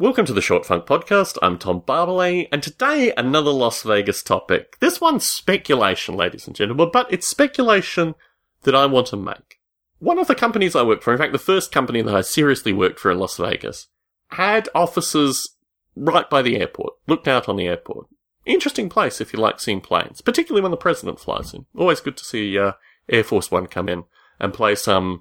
Welcome to the Short Funk Podcast. I'm Tom Barbalet, and today another Las Vegas topic. This one's speculation, ladies and gentlemen, but it's speculation that I want to make. One of the companies I worked for, in fact, the first company that I seriously worked for in Las Vegas, had offices right by the airport, looked out on the airport. Interesting place if you like seeing planes, particularly when the president flies in. Always good to see uh, Air Force One come in and play some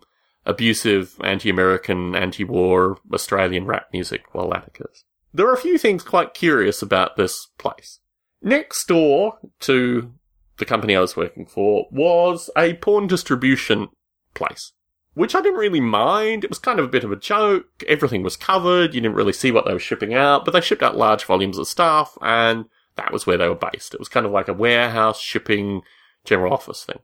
abusive, anti-American, anti-war Australian rap music while occurs. There are a few things quite curious about this place. Next door to the company I was working for was a porn distribution place, which I didn't really mind. It was kind of a bit of a joke. Everything was covered. You didn't really see what they were shipping out, but they shipped out large volumes of stuff and that was where they were based. It was kind of like a warehouse shipping general office thing.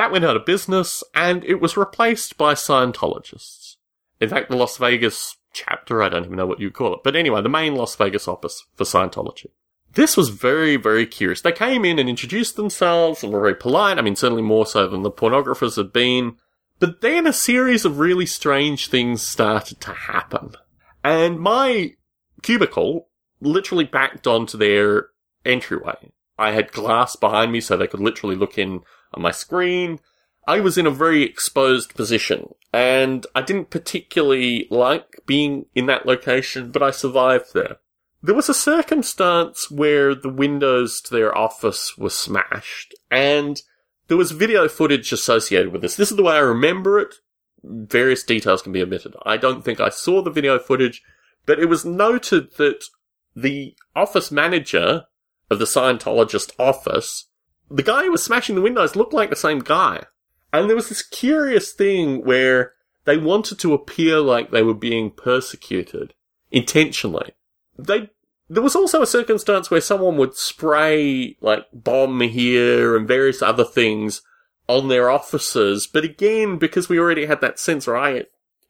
That went out of business and it was replaced by Scientologists. In fact, the Las Vegas chapter, I don't even know what you call it, but anyway, the main Las Vegas office for Scientology. This was very, very curious. They came in and introduced themselves and were very polite. I mean, certainly more so than the pornographers had been. But then a series of really strange things started to happen. And my cubicle literally backed onto their entryway. I had glass behind me so they could literally look in on my screen. I was in a very exposed position and I didn't particularly like being in that location, but I survived there. There was a circumstance where the windows to their office were smashed and there was video footage associated with this. This is the way I remember it. Various details can be omitted. I don't think I saw the video footage, but it was noted that the office manager of the Scientologist office, the guy who was smashing the windows looked like the same guy. And there was this curious thing where they wanted to appear like they were being persecuted intentionally. They, there was also a circumstance where someone would spray like bomb here and various other things on their officers. But again, because we already had that sense, or I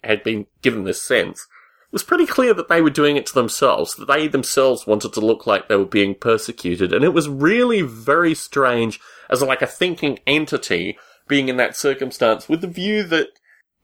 had been given this sense, was pretty clear that they were doing it to themselves, that they themselves wanted to look like they were being persecuted. And it was really very strange as like a thinking entity being in that circumstance with the view that,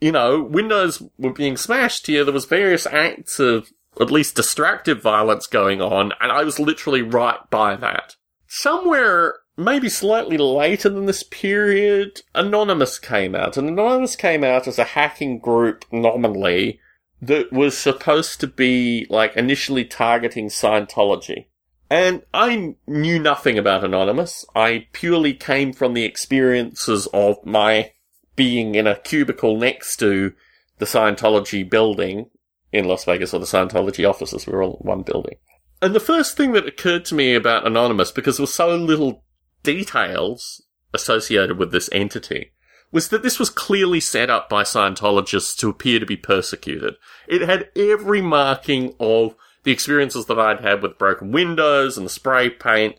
you know, windows were being smashed here. There was various acts of at least destructive violence going on. And I was literally right by that. Somewhere maybe slightly later than this period, Anonymous came out. And Anonymous came out as a hacking group nominally that was supposed to be like initially targeting Scientology. And I knew nothing about Anonymous. I purely came from the experiences of my being in a cubicle next to the Scientology building in Las Vegas or the Scientology offices. We were all in one building. And the first thing that occurred to me about Anonymous, because there were so little details associated with this entity, was that this was clearly set up by Scientologists to appear to be persecuted. It had every marking of the experiences that I'd had with broken windows and the spray paint,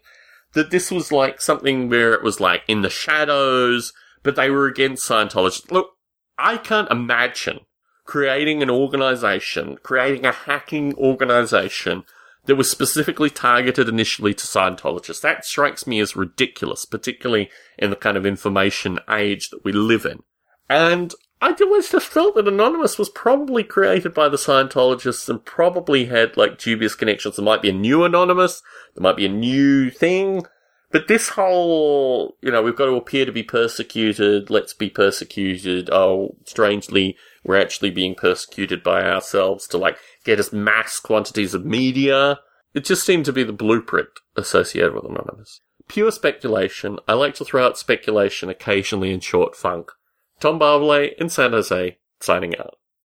that this was like something where it was like in the shadows, but they were against Scientologists. Look, I can't imagine creating an organization, creating a hacking organization that was specifically targeted initially to Scientologists. That strikes me as ridiculous, particularly in the kind of information age that we live in. And I always just felt that Anonymous was probably created by the Scientologists and probably had like dubious connections. There might be a new Anonymous, there might be a new thing, but this whole, you know, we've got to appear to be persecuted, let's be persecuted, oh, strangely, we're actually being persecuted by ourselves to like get us mass quantities of media. It just seemed to be the blueprint associated with Anonymous. Pure speculation. I like to throw out speculation occasionally in short funk. Tom Barbalet in San Jose, signing out.